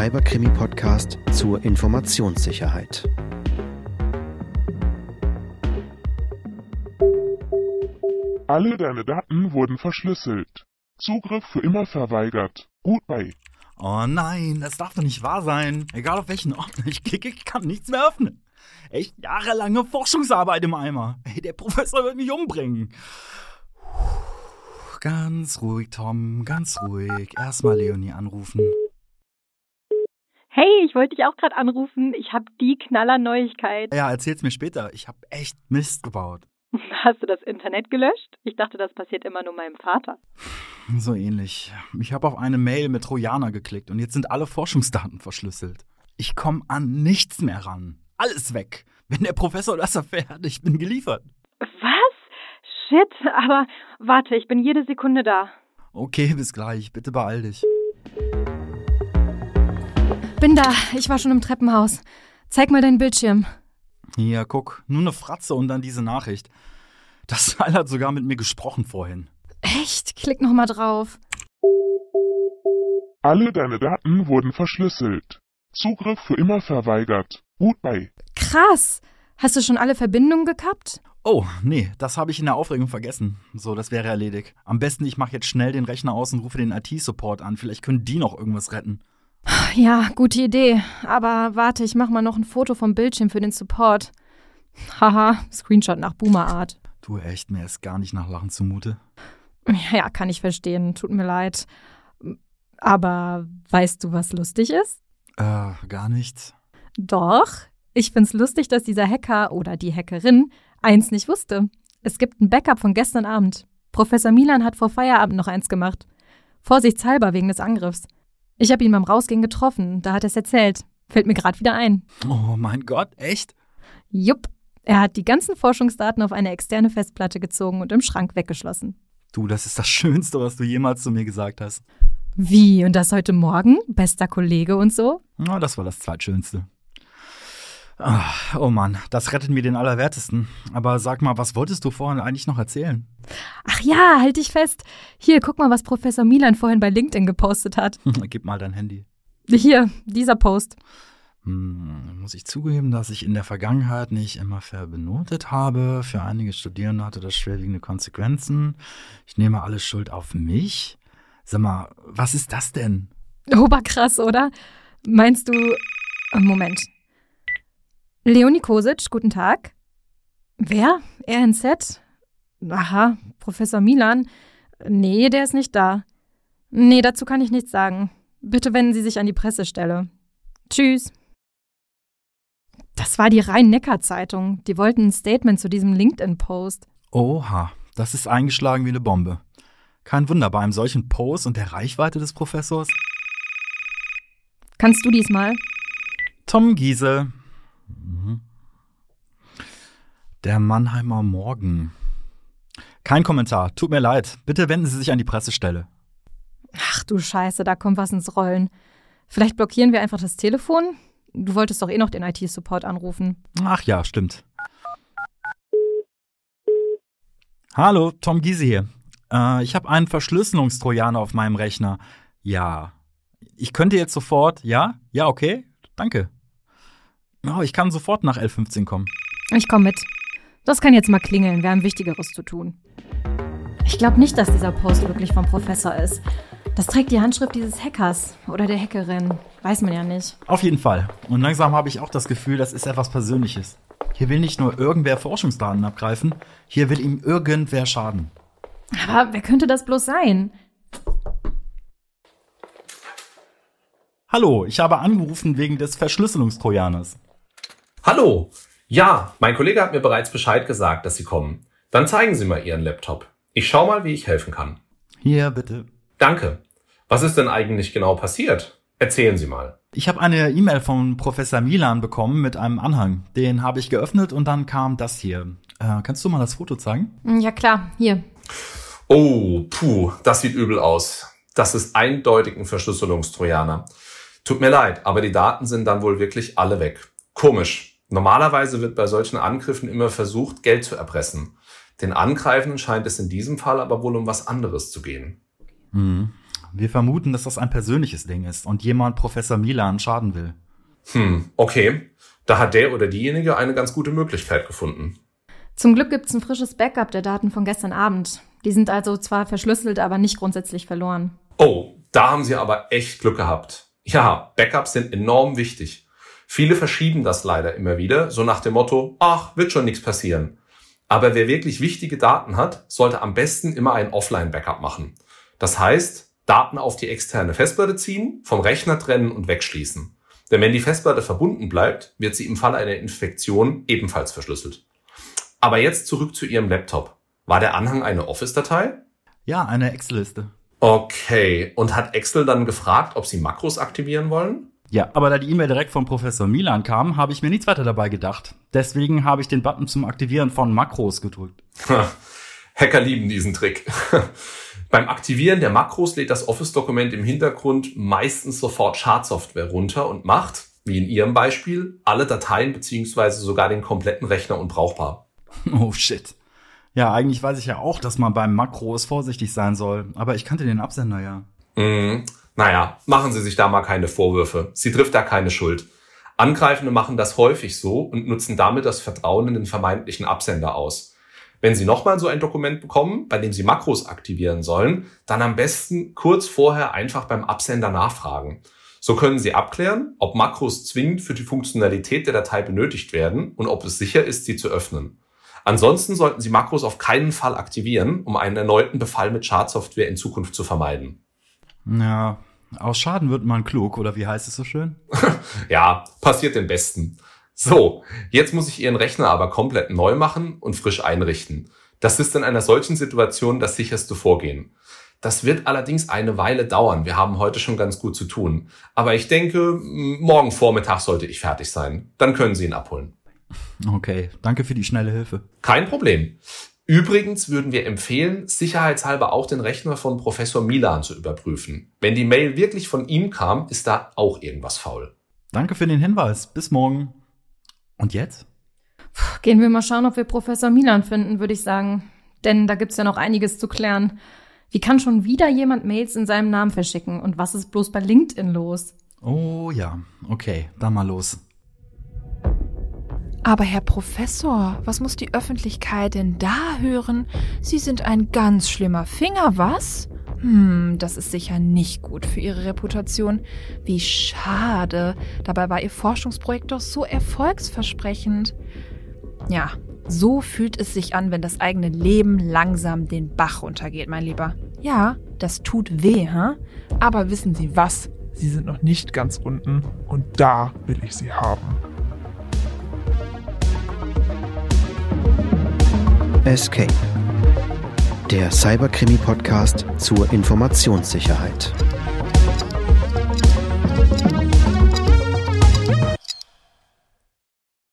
Cyberkrimi-Podcast zur Informationssicherheit. Alle deine Daten wurden verschlüsselt. Zugriff für immer verweigert. Gut bei. Oh nein, das darf doch nicht wahr sein. Egal auf welchen Ordner ich klicke, ich kann nichts mehr öffnen. Echt jahrelange Forschungsarbeit im Eimer. Ey, der Professor wird mich umbringen. Ganz ruhig, Tom, ganz ruhig. Erstmal Leonie anrufen. Ich wollte dich auch gerade anrufen. Ich habe die Knaller-Neuigkeit. Ja, erzähl's mir später. Ich habe echt Mist gebaut. Hast du das Internet gelöscht? Ich dachte, das passiert immer nur meinem Vater. So ähnlich. Ich habe auf eine Mail mit Trojaner geklickt und jetzt sind alle Forschungsdaten verschlüsselt. Ich komme an nichts mehr ran. Alles weg. Wenn der Professor das erfährt, ich bin geliefert. Was? Shit, aber warte, ich bin jede Sekunde da. Okay, bis gleich. Bitte beeil dich. Bin da. Ich war schon im Treppenhaus. Zeig mal deinen Bildschirm. Hier, guck. Nur eine Fratze und dann diese Nachricht. Das Teil hat sogar mit mir gesprochen vorhin. Echt? Klick noch mal drauf. Alle deine Daten wurden verschlüsselt. Zugriff für immer verweigert. Gut bei. Krass. Hast du schon alle Verbindungen gekappt? Oh, nee, das habe ich in der Aufregung vergessen. So, das wäre erledigt. Am besten, ich mache jetzt schnell den Rechner aus und rufe den IT-Support an. Vielleicht können die noch irgendwas retten. Ja, gute Idee. Aber warte, ich mach mal noch ein Foto vom Bildschirm für den Support. Haha, Screenshot nach Boomer-Art. Du echt, mir ist gar nicht nach Lachen zumute. Ja, kann ich verstehen. Tut mir leid. Aber weißt du, was lustig ist? Äh, gar nichts. Doch. Ich find's lustig, dass dieser Hacker oder die Hackerin eins nicht wusste. Es gibt ein Backup von gestern Abend. Professor Milan hat vor Feierabend noch eins gemacht. Vorsichtshalber wegen des Angriffs. Ich habe ihn beim Rausgehen getroffen, da hat er es erzählt. Fällt mir gerade wieder ein. Oh mein Gott, echt? Jupp. Er hat die ganzen Forschungsdaten auf eine externe Festplatte gezogen und im Schrank weggeschlossen. Du, das ist das Schönste, was du jemals zu mir gesagt hast. Wie? Und das heute Morgen? Bester Kollege und so? Na, das war das Zweitschönste. Ah, oh Mann, das rettet mir den Allerwertesten. Aber sag mal, was wolltest du vorhin eigentlich noch erzählen? Ach ja, halt dich fest. Hier, guck mal, was Professor Milan vorhin bei LinkedIn gepostet hat. Gib mal dein Handy. Hier, dieser Post. Hm, muss ich zugeben, dass ich in der Vergangenheit nicht immer fair benotet habe. Für einige Studierende hatte das schwerwiegende Konsequenzen. Ich nehme alle Schuld auf mich. Sag mal, was ist das denn? Oberkrass, oder? Meinst du. Moment. Leonie Kosic, guten Tag. Wer? RNZ? Aha, Professor Milan. Nee, der ist nicht da. Nee, dazu kann ich nichts sagen. Bitte wenden Sie sich an die Pressestelle. Tschüss. Das war die Rhein-Neckar-Zeitung. Die wollten ein Statement zu diesem LinkedIn-Post. Oha, das ist eingeschlagen wie eine Bombe. Kein Wunder bei einem solchen Post und der Reichweite des Professors. Kannst du diesmal? Tom Giese. Mhm. Der Mannheimer Morgen. Kein Kommentar. Tut mir leid. Bitte wenden Sie sich an die Pressestelle. Ach du Scheiße, da kommt was ins Rollen. Vielleicht blockieren wir einfach das Telefon? Du wolltest doch eh noch den IT-Support anrufen. Ach ja, stimmt. Hallo, Tom Giese hier. Äh, ich habe einen Verschlüsselungstrojaner auf meinem Rechner. Ja. Ich könnte jetzt sofort, ja? Ja, okay. Danke. Oh, ich kann sofort nach L15 kommen. Ich komme mit. Das kann jetzt mal klingeln. Wir haben Wichtigeres zu tun. Ich glaube nicht, dass dieser Post wirklich vom Professor ist. Das trägt die Handschrift dieses Hackers oder der Hackerin. Weiß man ja nicht. Auf jeden Fall. Und langsam habe ich auch das Gefühl, das ist etwas Persönliches. Hier will nicht nur irgendwer Forschungsdaten abgreifen, hier will ihm irgendwer schaden. Aber wer könnte das bloß sein? Hallo, ich habe angerufen wegen des Verschlüsselungstrojaners. Hallo. Ja, mein Kollege hat mir bereits Bescheid gesagt, dass Sie kommen. Dann zeigen Sie mal Ihren Laptop. Ich schau mal, wie ich helfen kann. Hier, bitte. Danke. Was ist denn eigentlich genau passiert? Erzählen Sie mal. Ich habe eine E-Mail von Professor Milan bekommen mit einem Anhang. Den habe ich geöffnet und dann kam das hier. Äh, kannst du mal das Foto zeigen? Ja klar, hier. Oh, puh, das sieht übel aus. Das ist eindeutig ein Verschlüsselungstrojaner. Tut mir leid, aber die Daten sind dann wohl wirklich alle weg. Komisch. Normalerweise wird bei solchen Angriffen immer versucht, Geld zu erpressen. Den Angreifenden scheint es in diesem Fall aber wohl um was anderes zu gehen. Hm. Wir vermuten, dass das ein persönliches Ding ist und jemand Professor Milan schaden will. Hm, okay. Da hat der oder diejenige eine ganz gute Möglichkeit gefunden. Zum Glück gibt's ein frisches Backup der Daten von gestern Abend. Die sind also zwar verschlüsselt, aber nicht grundsätzlich verloren. Oh, da haben Sie aber echt Glück gehabt. Ja, Backups sind enorm wichtig. Viele verschieben das leider immer wieder, so nach dem Motto, ach, wird schon nichts passieren. Aber wer wirklich wichtige Daten hat, sollte am besten immer ein Offline-Backup machen. Das heißt, Daten auf die externe Festplatte ziehen, vom Rechner trennen und wegschließen. Denn wenn die Festplatte verbunden bleibt, wird sie im Fall einer Infektion ebenfalls verschlüsselt. Aber jetzt zurück zu Ihrem Laptop. War der Anhang eine Office-Datei? Ja, eine Excel-Liste. Okay. Und hat Excel dann gefragt, ob Sie Makros aktivieren wollen? Ja, aber da die E-Mail direkt von Professor Milan kam, habe ich mir nichts weiter dabei gedacht. Deswegen habe ich den Button zum Aktivieren von Makros gedrückt. Hacker lieben diesen Trick. Beim Aktivieren der Makros lädt das Office-Dokument im Hintergrund meistens sofort Schadsoftware runter und macht, wie in Ihrem Beispiel, alle Dateien beziehungsweise sogar den kompletten Rechner unbrauchbar. Oh shit. Ja, eigentlich weiß ich ja auch, dass man beim Makros vorsichtig sein soll, aber ich kannte den Absender ja. Mm, naja, machen Sie sich da mal keine Vorwürfe. Sie trifft da keine Schuld. Angreifende machen das häufig so und nutzen damit das Vertrauen in den vermeintlichen Absender aus. Wenn Sie nochmal so ein Dokument bekommen, bei dem Sie Makros aktivieren sollen, dann am besten kurz vorher einfach beim Absender nachfragen. So können Sie abklären, ob Makros zwingend für die Funktionalität der Datei benötigt werden und ob es sicher ist, sie zu öffnen. Ansonsten sollten Sie Makros auf keinen Fall aktivieren, um einen erneuten Befall mit Schadsoftware in Zukunft zu vermeiden. Ja, aus Schaden wird man klug, oder wie heißt es so schön? ja, passiert den Besten. So, jetzt muss ich Ihren Rechner aber komplett neu machen und frisch einrichten. Das ist in einer solchen Situation das sicherste Vorgehen. Das wird allerdings eine Weile dauern. Wir haben heute schon ganz gut zu tun. Aber ich denke, morgen Vormittag sollte ich fertig sein. Dann können Sie ihn abholen. Okay, danke für die schnelle Hilfe. Kein Problem. Übrigens würden wir empfehlen, sicherheitshalber auch den Rechner von Professor Milan zu überprüfen. Wenn die Mail wirklich von ihm kam, ist da auch irgendwas faul. Danke für den Hinweis. Bis morgen. Und jetzt? Gehen wir mal schauen, ob wir Professor Milan finden, würde ich sagen. Denn da gibt's ja noch einiges zu klären. Wie kann schon wieder jemand Mails in seinem Namen verschicken? Und was ist bloß bei LinkedIn los? Oh ja, okay, dann mal los. Aber Herr Professor, was muss die Öffentlichkeit denn da hören? Sie sind ein ganz schlimmer Finger, was? Hm, das ist sicher nicht gut für Ihre Reputation. Wie schade. Dabei war Ihr Forschungsprojekt doch so erfolgsversprechend. Ja, so fühlt es sich an, wenn das eigene Leben langsam den Bach runtergeht, mein Lieber. Ja, das tut weh, hä? Aber wissen Sie was? Sie sind noch nicht ganz unten und da will ich Sie haben. Escape der Cyberkrimi-Podcast zur Informationssicherheit.